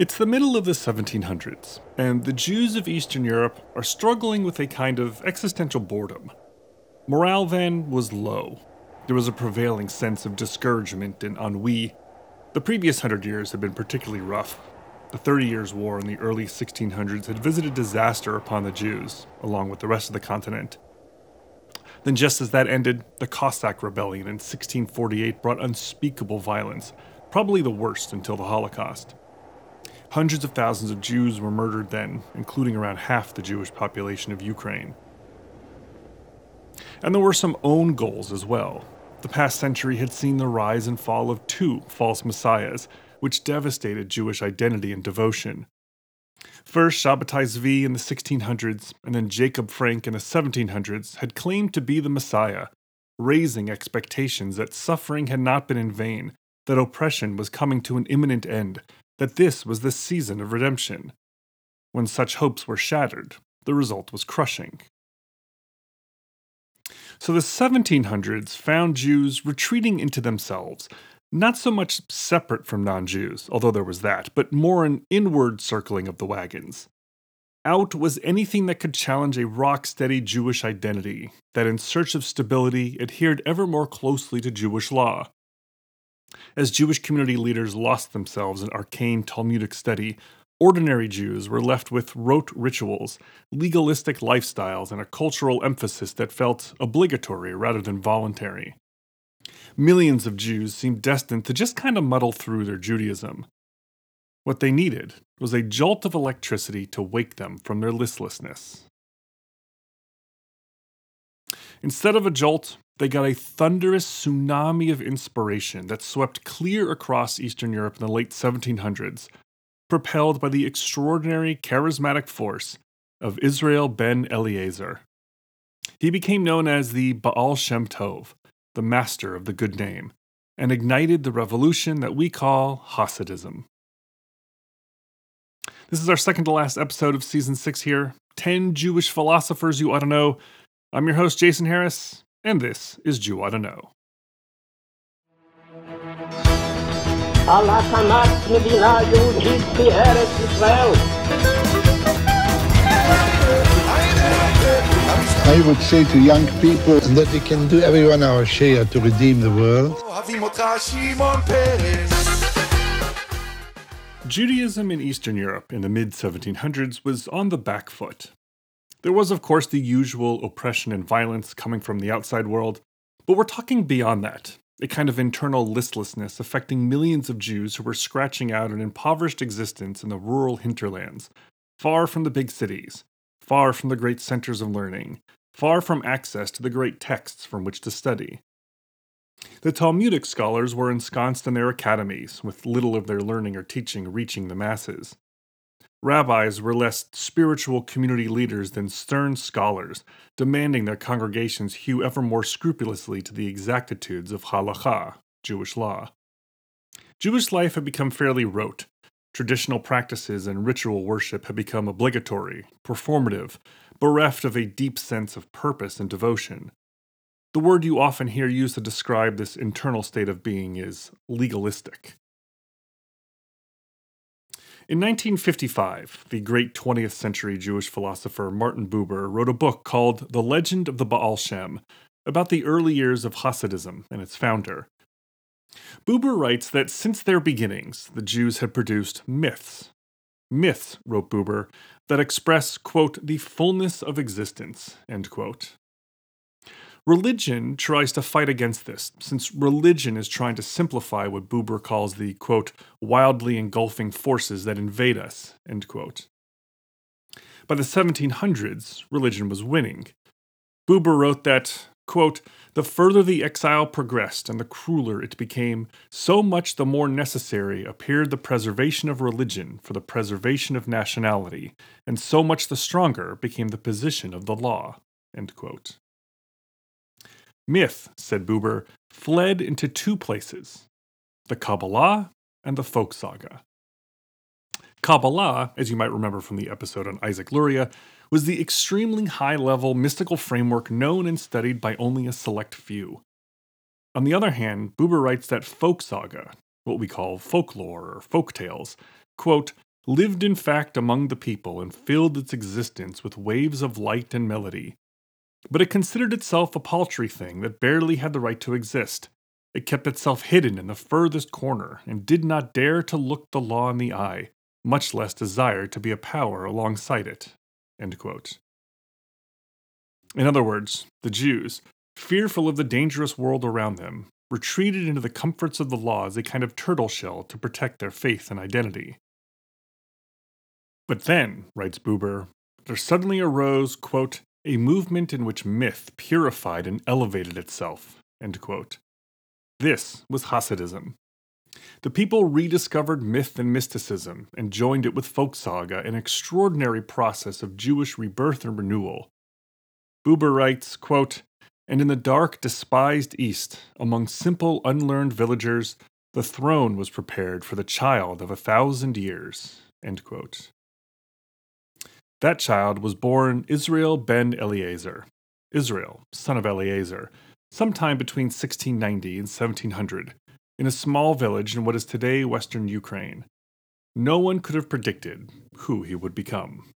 It's the middle of the 1700s, and the Jews of Eastern Europe are struggling with a kind of existential boredom. Morale then was low. There was a prevailing sense of discouragement and ennui. The previous hundred years had been particularly rough. The Thirty Years' War in the early 1600s had visited disaster upon the Jews, along with the rest of the continent. Then, just as that ended, the Cossack Rebellion in 1648 brought unspeakable violence, probably the worst until the Holocaust. Hundreds of thousands of Jews were murdered then, including around half the Jewish population of Ukraine. And there were some own goals as well. The past century had seen the rise and fall of two false messiahs, which devastated Jewish identity and devotion. First, Shabbatai Zvi in the 1600s, and then Jacob Frank in the 1700s had claimed to be the Messiah, raising expectations that suffering had not been in vain, that oppression was coming to an imminent end, that this was the season of redemption. When such hopes were shattered, the result was crushing. So the 1700s found Jews retreating into themselves, not so much separate from non Jews, although there was that, but more an inward circling of the wagons. Out was anything that could challenge a rock steady Jewish identity, that in search of stability adhered ever more closely to Jewish law. As Jewish community leaders lost themselves in arcane Talmudic study, ordinary Jews were left with rote rituals, legalistic lifestyles, and a cultural emphasis that felt obligatory rather than voluntary. Millions of Jews seemed destined to just kind of muddle through their Judaism. What they needed was a jolt of electricity to wake them from their listlessness. Instead of a jolt, they got a thunderous tsunami of inspiration that swept clear across Eastern Europe in the late 1700s, propelled by the extraordinary charismatic force of Israel ben Eliezer. He became known as the Baal Shem Tov, the master of the good name, and ignited the revolution that we call Hasidism. This is our second to last episode of season six here 10 Jewish philosophers you ought to know. I'm your host, Jason Harris, and this is Jew Ought to Know. I would say to young people that they can do everyone our share to redeem the world. Judaism in Eastern Europe in the mid 1700s was on the back foot. There was, of course, the usual oppression and violence coming from the outside world, but we're talking beyond that a kind of internal listlessness affecting millions of Jews who were scratching out an impoverished existence in the rural hinterlands, far from the big cities, far from the great centers of learning, far from access to the great texts from which to study. The Talmudic scholars were ensconced in their academies, with little of their learning or teaching reaching the masses. Rabbis were less spiritual community leaders than stern scholars, demanding their congregations hew ever more scrupulously to the exactitudes of halakha, Jewish law. Jewish life had become fairly rote. Traditional practices and ritual worship had become obligatory, performative, bereft of a deep sense of purpose and devotion. The word you often hear used to describe this internal state of being is legalistic. In 1955, the great 20th century Jewish philosopher Martin Buber wrote a book called The Legend of the Baal Shem about the early years of Hasidism and its founder. Buber writes that since their beginnings, the Jews had produced myths. Myths, wrote Buber, that express, quote, the fullness of existence, end quote. Religion tries to fight against this, since religion is trying to simplify what Buber calls the, quote, wildly engulfing forces that invade us, end quote. By the 1700s, religion was winning. Buber wrote that, quote, the further the exile progressed and the crueler it became, so much the more necessary appeared the preservation of religion for the preservation of nationality, and so much the stronger became the position of the law. Myth, said Buber, fled into two places the Kabbalah and the folk saga. Kabbalah, as you might remember from the episode on Isaac Luria, was the extremely high level mystical framework known and studied by only a select few. On the other hand, Buber writes that folk saga, what we call folklore or folk tales, quote, lived in fact among the people and filled its existence with waves of light and melody. But it considered itself a paltry thing that barely had the right to exist. It kept itself hidden in the furthest corner and did not dare to look the law in the eye, much less desire to be a power alongside it. In other words, the Jews, fearful of the dangerous world around them, retreated into the comforts of the law as a kind of turtle shell to protect their faith and identity. But then, writes Buber, there suddenly arose, quote, a movement in which myth purified and elevated itself. This was Hasidism. The people rediscovered myth and mysticism and joined it with folk saga, an extraordinary process of Jewish rebirth and renewal. Buber writes, quote, And in the dark, despised East, among simple, unlearned villagers, the throne was prepared for the child of a thousand years. End quote. That child was born Israel ben Eliezer, Israel, son of Eliezer, sometime between 1690 and 1700, in a small village in what is today western Ukraine. No one could have predicted who he would become.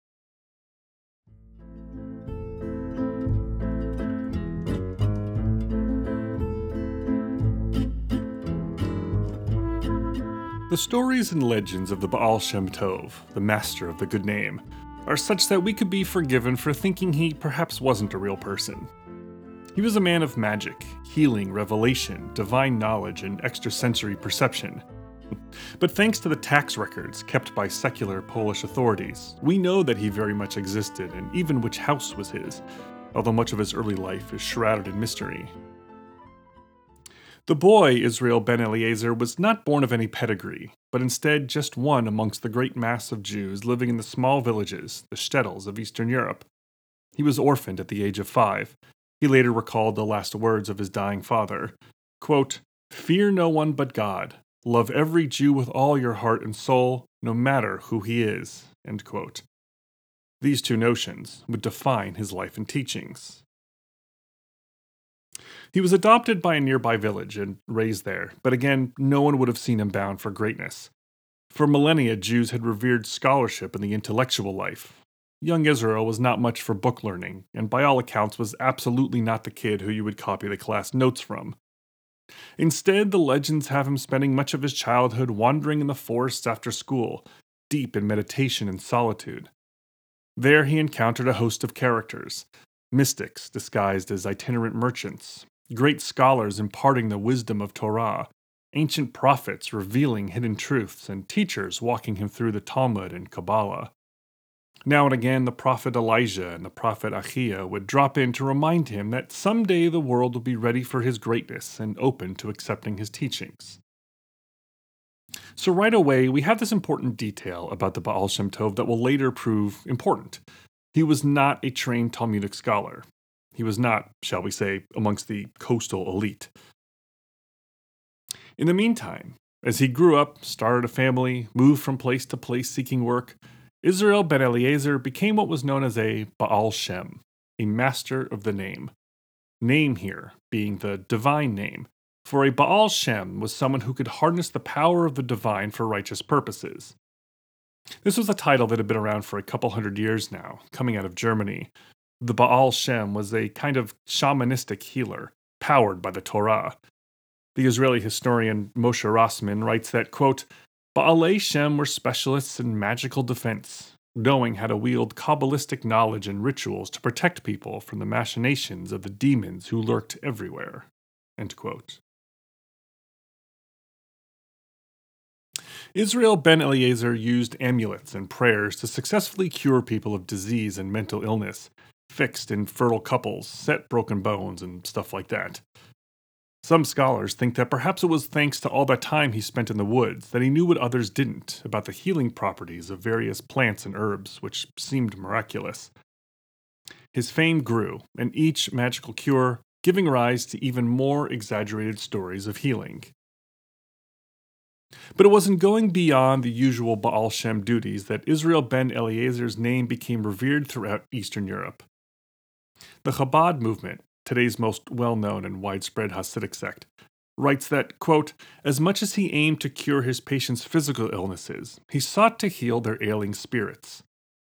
The stories and legends of the Baal Shem Tov, the master of the good name, are such that we could be forgiven for thinking he perhaps wasn't a real person. He was a man of magic, healing, revelation, divine knowledge, and extrasensory perception. But thanks to the tax records kept by secular Polish authorities, we know that he very much existed and even which house was his, although much of his early life is shrouded in mystery. The boy, Israel ben Eliezer, was not born of any pedigree, but instead just one amongst the great mass of Jews living in the small villages, the shtetls of Eastern Europe. He was orphaned at the age of five. He later recalled the last words of his dying father quote, Fear no one but God. Love every Jew with all your heart and soul, no matter who he is. These two notions would define his life and teachings. He was adopted by a nearby village and raised there, but again, no one would have seen him bound for greatness. For millennia, Jews had revered scholarship and the intellectual life. Young Israel was not much for book learning, and by all accounts was absolutely not the kid who you would copy the class notes from. Instead, the legends have him spending much of his childhood wandering in the forests after school, deep in meditation and solitude. There he encountered a host of characters mystics disguised as itinerant merchants, great scholars imparting the wisdom of Torah, ancient prophets revealing hidden truths, and teachers walking him through the Talmud and Kabbalah. Now and again, the prophet Elijah and the prophet Achia would drop in to remind him that someday the world would be ready for his greatness and open to accepting his teachings. So, right away, we have this important detail about the Baal Shem Tov that will later prove important. He was not a trained Talmudic scholar. He was not, shall we say, amongst the coastal elite. In the meantime, as he grew up, started a family, moved from place to place seeking work, Israel ben Eliezer became what was known as a Baal Shem, a master of the name. Name here being the divine name, for a Baal Shem was someone who could harness the power of the divine for righteous purposes. This was a title that had been around for a couple hundred years now, coming out of Germany, the Baal Shem was a kind of shamanistic healer, powered by the Torah. The Israeli historian Moshe Rosman writes that, quote, Baalei Shem were specialists in magical defense, knowing how to wield Kabbalistic knowledge and rituals to protect people from the machinations of the demons who lurked everywhere. Israel ben Eliezer used amulets and prayers to successfully cure people of disease and mental illness, fixed infertile couples, set broken bones, and stuff like that. Some scholars think that perhaps it was thanks to all that time he spent in the woods that he knew what others didn't about the healing properties of various plants and herbs, which seemed miraculous. His fame grew, and each magical cure giving rise to even more exaggerated stories of healing. But it wasn't going beyond the usual Baal Shem duties that Israel ben Eliezer's name became revered throughout Eastern Europe. The Chabad movement, today's most well known and widespread Hasidic sect, writes that, quote, as much as he aimed to cure his patients' physical illnesses, he sought to heal their ailing spirits.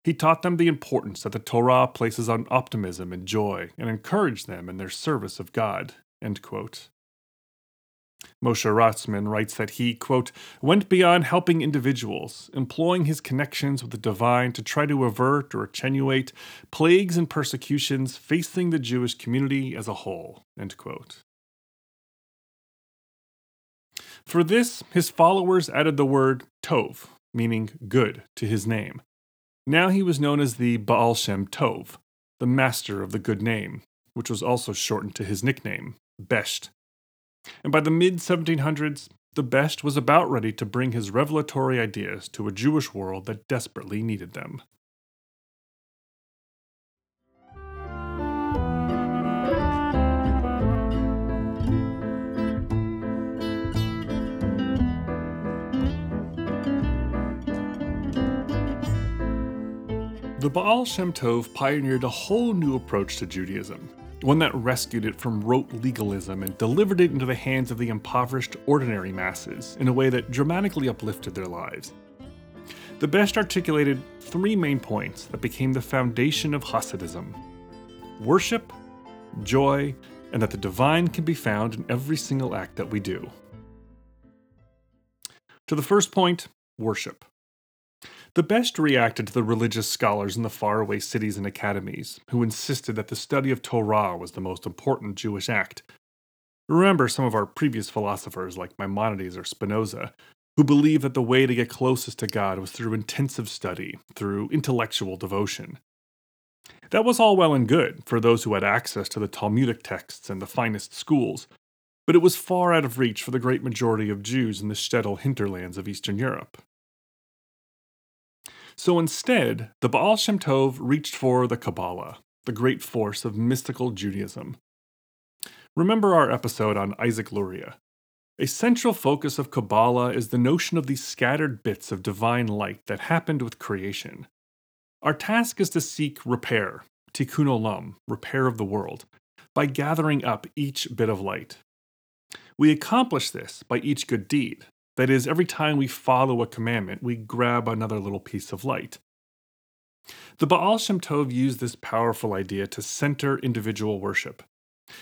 He taught them the importance that the Torah places on optimism and joy and encouraged them in their service of God. End quote. Moshe Rosman writes that he, quote, went beyond helping individuals, employing his connections with the divine to try to avert or attenuate plagues and persecutions facing the Jewish community as a whole, end quote. For this, his followers added the word Tov, meaning good, to his name. Now he was known as the Baal Shem Tov, the master of the good name, which was also shortened to his nickname, Besht, and by the mid 1700s, the Besht was about ready to bring his revelatory ideas to a Jewish world that desperately needed them. The Baal Shem Tov pioneered a whole new approach to Judaism one that rescued it from rote legalism and delivered it into the hands of the impoverished, ordinary masses in a way that dramatically uplifted their lives. The Besht articulated three main points that became the foundation of Hasidism worship, joy, and that the divine can be found in every single act that we do. To the first point, worship. The Besht reacted to the religious scholars in the faraway cities and academies, who insisted that the study of Torah was the most important Jewish act. Remember some of our previous philosophers like Maimonides or Spinoza, who believed that the way to get closest to God was through intensive study, through intellectual devotion. That was all well and good for those who had access to the Talmudic texts and the finest schools, but it was far out of reach for the great majority of Jews in the shtetl hinterlands of Eastern Europe. So instead, the Baal Shem Tov reached for the Kabbalah, the great force of mystical Judaism. Remember our episode on Isaac Luria. A central focus of Kabbalah is the notion of these scattered bits of divine light that happened with creation. Our task is to seek repair, tikkun olam, repair of the world, by gathering up each bit of light. We accomplish this by each good deed, that is, every time we follow a commandment, we grab another little piece of light. The Baal Shem Tov used this powerful idea to center individual worship,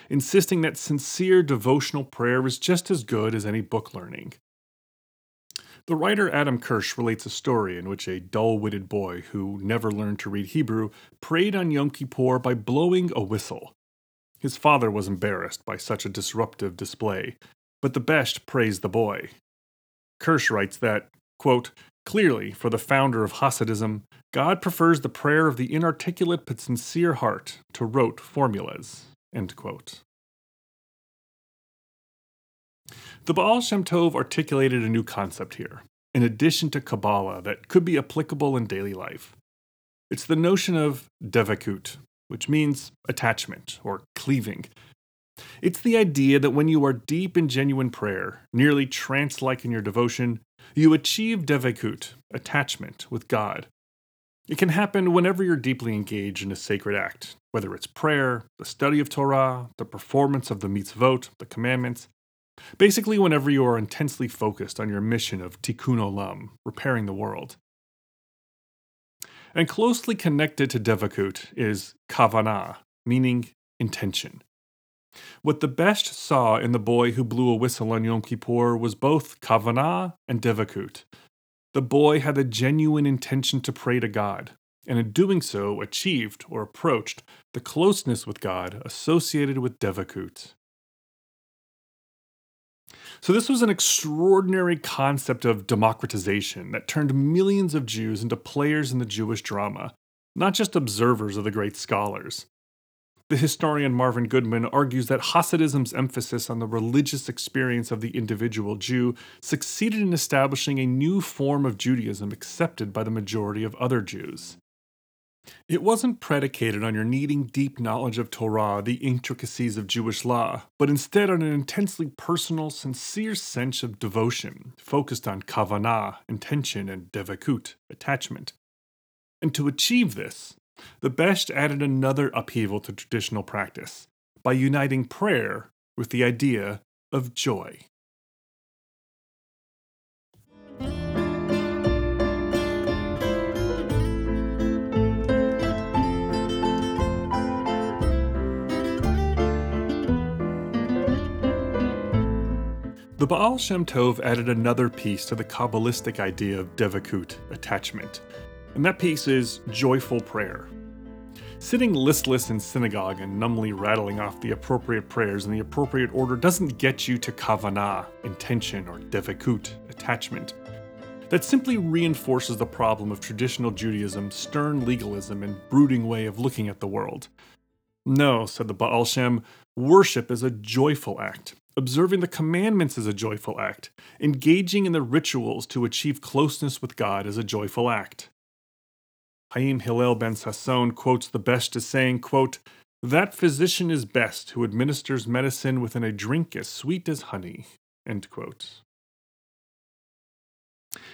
insisting that sincere devotional prayer is just as good as any book learning. The writer Adam Kirsch relates a story in which a dull witted boy who never learned to read Hebrew prayed on Yom Kippur by blowing a whistle. His father was embarrassed by such a disruptive display, but the Besht praised the boy, Kirsch writes that, quote, Clearly, for the founder of Hasidism, God prefers the prayer of the inarticulate but sincere heart to rote formulas. The Baal Shem Tov articulated a new concept here, in addition to Kabbalah, that could be applicable in daily life. It's the notion of devekut, which means attachment or cleaving, it's the idea that when you are deep in genuine prayer, nearly trance like in your devotion, you achieve devekut, attachment with God. It can happen whenever you're deeply engaged in a sacred act, whether it's prayer, the study of Torah, the performance of the mitzvot, the commandments. Basically, whenever you are intensely focused on your mission of tikkun olam, repairing the world. And closely connected to devekut is kavanah, meaning intention. What the Besht saw in the boy who blew a whistle on Yom Kippur was both kavanah and devekut. The boy had a genuine intention to pray to God, and in doing so achieved or approached the closeness with God associated with devekut. So, this was an extraordinary concept of democratization that turned millions of Jews into players in the Jewish drama, not just observers of the great scholars. The historian Martin Goodman argues that Hasidism's emphasis on the religious experience of the individual Jew succeeded in establishing a new form of Judaism accepted by the majority of other Jews. It wasn't predicated on your needing deep knowledge of Torah, the intricacies of Jewish law, but instead on an intensely personal, sincere sense of devotion, focused on kavanah, intention, and devekut, attachment. And to achieve this, the Besht added another upheaval to traditional practice by uniting prayer with the idea of joy. The Baal Shem Tov added another piece to the Kabbalistic idea of Devekut, attachment, and that piece is joyful prayer. Sitting listless in synagogue and numbly rattling off the appropriate prayers in the appropriate order doesn't get you to kavanah, intention, or devekut, attachment. That simply reinforces the problem of traditional Judaism's stern legalism and brooding way of looking at the world. No, said the Baal Shem, worship is a joyful act, Observing the commandments is a joyful act. Engaging in the rituals to achieve closeness with God is a joyful act. Haim Hillel ben Sasson quotes the Besht as saying, quote, That physician is best who administers medicine within a drink as sweet as honey. End quote.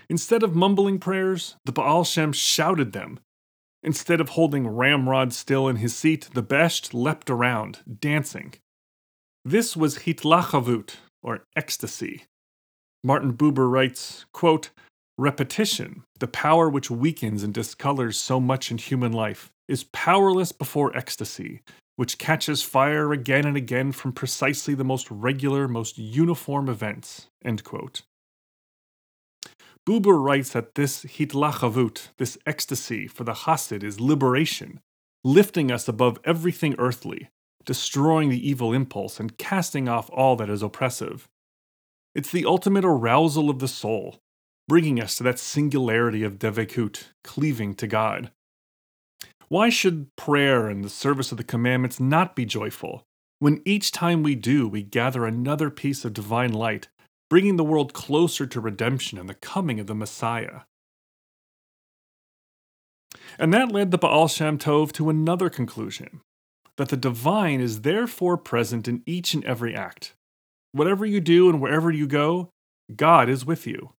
Instead of mumbling prayers, the Baal Shem shouted them. Instead of holding ramrod still in his seat, the Besht leapt around, dancing. This was hitlachavut, or ecstasy. Martin Buber writes, quote, Repetition, the power which weakens and discolors so much in human life, is powerless before ecstasy, which catches fire again and again from precisely the most regular, most uniform events. End quote. Buber writes that this hitlachavut, this ecstasy for the Hasid, is liberation, lifting us above everything earthly, destroying the evil impulse and casting off all that is oppressive. It's the ultimate arousal of the soul, bringing us to that singularity of devekut, cleaving to God. Why should prayer and the service of the commandments not be joyful, when each time we do, we gather another piece of divine light, bringing the world closer to redemption and the coming of the Messiah? And that led the Baal Shem Tov to another conclusion that the divine is therefore present in each and every act. Whatever you do and wherever you go, God is with you.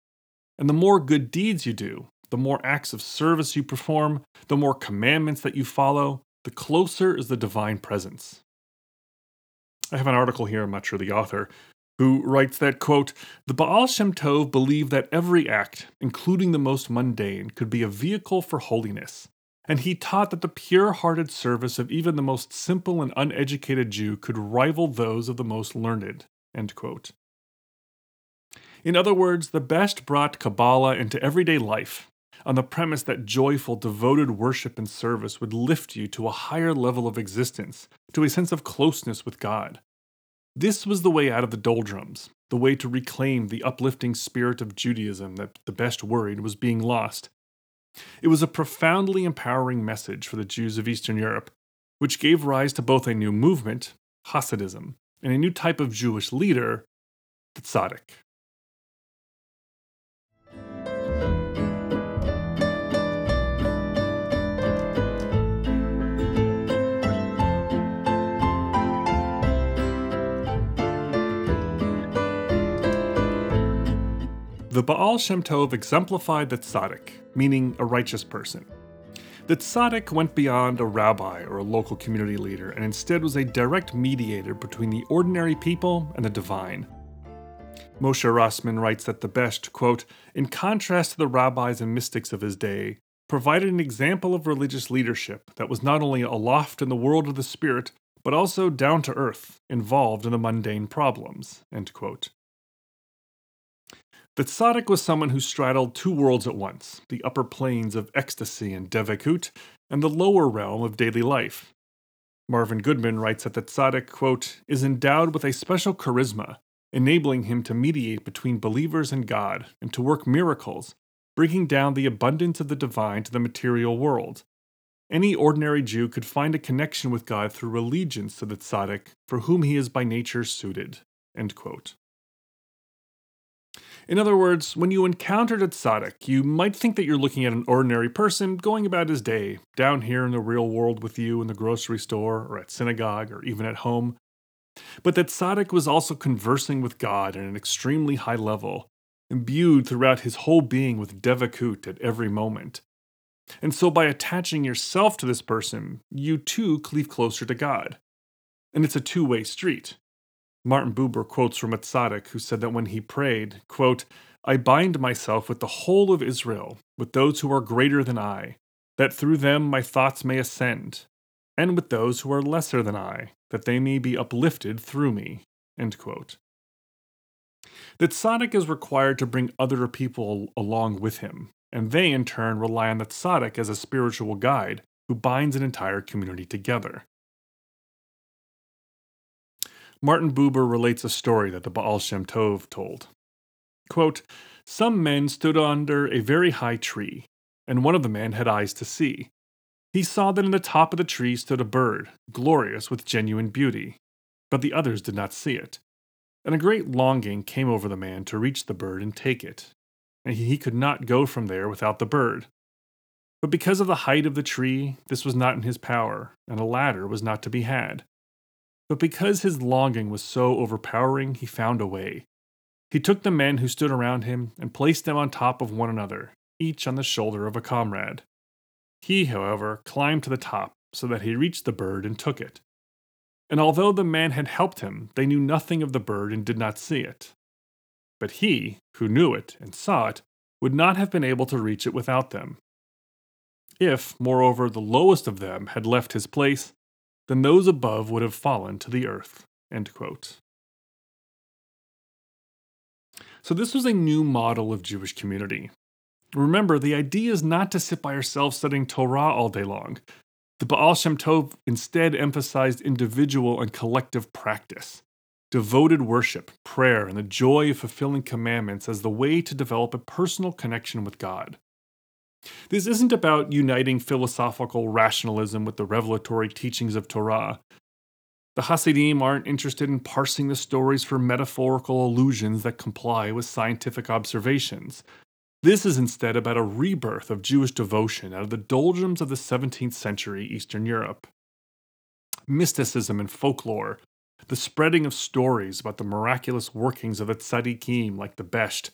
And the more good deeds you do, the more acts of service you perform, the more commandments that you follow, the closer is the divine presence. I have an article here, I'm not sure the author, who writes that, quote, the Baal Shem Tov believed that every act, including the most mundane, could be a vehicle for holiness, and he taught that the pure hearted service of even the most simple and uneducated Jew could rival those of the most learned. In other words, the Besht brought Kabbalah into everyday life on the premise that joyful, devoted worship and service would lift you to a higher level of existence, to a sense of closeness with God. This was the way out of the doldrums, the way to reclaim the uplifting spirit of Judaism that the Besht worried was being lost, it was a profoundly empowering message for the Jews of Eastern Europe, which gave rise to both a new movement, Hasidism, and a new type of Jewish leader, the Tzaddik. The Baal Shem Tov exemplified the tzaddik, meaning a righteous person. The tzaddik went beyond a rabbi or a local community leader and instead was a direct mediator between the ordinary people and the divine. Moshe Rosman writes that the Besht, quote, in contrast to the rabbis and mystics of his day, provided an example of religious leadership that was not only aloft in the world of the spirit, but also down to earth, involved in the mundane problems. End quote. The tzaddik was someone who straddled two worlds at once the upper planes of ecstasy and devekut, and the lower realm of daily life. Martin Goodman writes that the tzaddik, quote, is endowed with a special charisma, enabling him to mediate between believers and God and to work miracles, bringing down the abundance of the divine to the material world. Any ordinary Jew could find a connection with God through allegiance to the tzaddik, for whom he is by nature suited. End quote. In other words, when you encountered a tzaddik, you might think that you're looking at an ordinary person going about his day, down here in the real world with you in the grocery store, or at synagogue, or even at home. But that tzaddik was also conversing with God at an extremely high level, imbued throughout his whole being with devekut at every moment. And so, by attaching yourself to this person, you too cleave closer to God. And it's a two way street. Martin Buber quotes from a tzaddik who said that when he prayed, quote, I bind myself with the whole of Israel, with those who are greater than I, that through them my thoughts may ascend, and with those who are lesser than I, that they may be uplifted through me. End quote. The tzaddik is required to bring other people along with him, and they in turn rely on the tzaddik as a spiritual guide who binds an entire community together. Martin Buber relates a story that the Baal Shem Tov told. Quote, Some men stood under a very high tree, and one of the men had eyes to see. He saw that in the top of the tree stood a bird, glorious with genuine beauty, but the others did not see it. And a great longing came over the man to reach the bird and take it, and he could not go from there without the bird. But because of the height of the tree, this was not in his power, and a ladder was not to be had. But because his longing was so overpowering, he found a way. He took the men who stood around him and placed them on top of one another, each on the shoulder of a comrade. He, however, climbed to the top so that he reached the bird and took it. And although the men had helped him, they knew nothing of the bird and did not see it. But he, who knew it and saw it, would not have been able to reach it without them. If, moreover, the lowest of them had left his place, then those above would have fallen to the earth. So, this was a new model of Jewish community. Remember, the idea is not to sit by ourselves studying Torah all day long. The Baal Shem Tov instead emphasized individual and collective practice, devoted worship, prayer, and the joy of fulfilling commandments as the way to develop a personal connection with God. This isn't about uniting philosophical rationalism with the revelatory teachings of Torah. The Hasidim aren't interested in parsing the stories for metaphorical allusions that comply with scientific observations. This is instead about a rebirth of Jewish devotion out of the doldrums of the 17th century Eastern Europe. Mysticism and folklore, the spreading of stories about the miraculous workings of the tzaddikim like the Besht,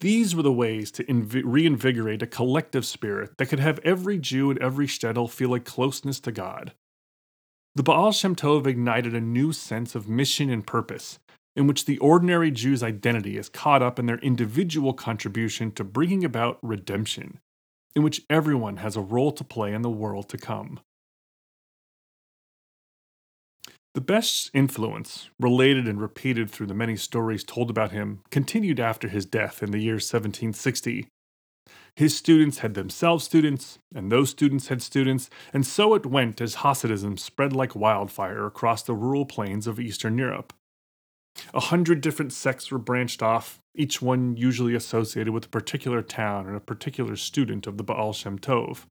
these were the ways to inv- reinvigorate a collective spirit that could have every Jew and every shtetl feel a closeness to God. The Baal Shem Tov ignited a new sense of mission and purpose, in which the ordinary Jew's identity is caught up in their individual contribution to bringing about redemption, in which everyone has a role to play in the world to come. The Besht's influence, related and repeated through the many stories told about him, continued after his death in the year 1760. His students had themselves students, and those students had students, and so it went as Hasidism spread like wildfire across the rural plains of Eastern Europe. A hundred different sects were branched off, each one usually associated with a particular town and a particular student of the Baal Shem Tov.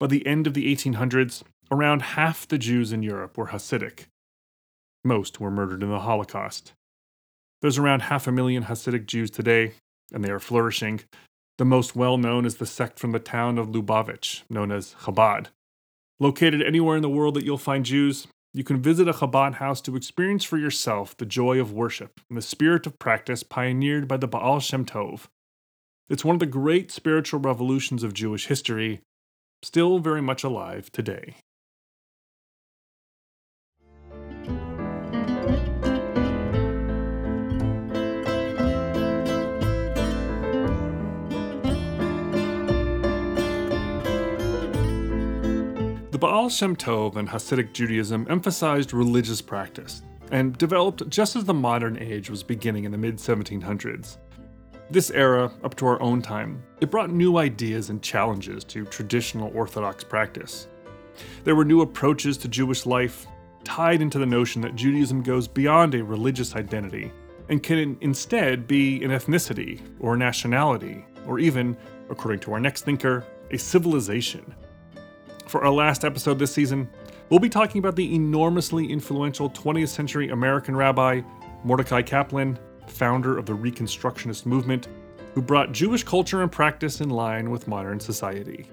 By the end of the 1800s, Around half the Jews in Europe were Hasidic. Most were murdered in the Holocaust. There's around half a million Hasidic Jews today, and they are flourishing. The most well known is the sect from the town of Lubavitch, known as Chabad. Located anywhere in the world that you'll find Jews, you can visit a Chabad house to experience for yourself the joy of worship and the spirit of practice pioneered by the Baal Shem Tov. It's one of the great spiritual revolutions of Jewish history, still very much alive today. The Baal Shem Tov and Hasidic Judaism emphasized religious practice and developed just as the modern age was beginning in the mid 1700s. This era, up to our own time, it brought new ideas and challenges to traditional Orthodox practice. There were new approaches to Jewish life, tied into the notion that Judaism goes beyond a religious identity and can instead be an ethnicity or nationality, or even, according to our next thinker, a civilization. For our last episode this season, we'll be talking about the enormously influential 20th century American rabbi Mordecai Kaplan, founder of the Reconstructionist movement, who brought Jewish culture and practice in line with modern society.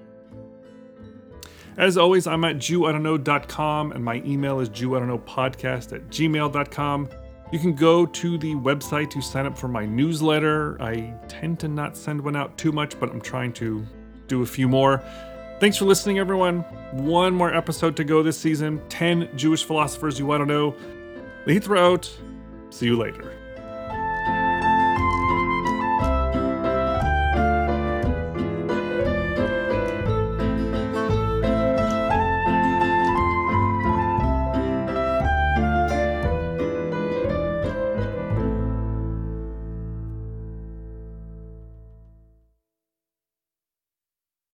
As always, I'm at JewOughtaKnow.com and my email is JewOughtaKnowPodcast at gmail.com. You can go to the website to sign up for my newsletter. I tend to not send one out too much, but I'm trying to do a few more. Thanks for listening, everyone. One more episode to go this season 10 Jewish philosophers you want to know. Lehitraot. See you later.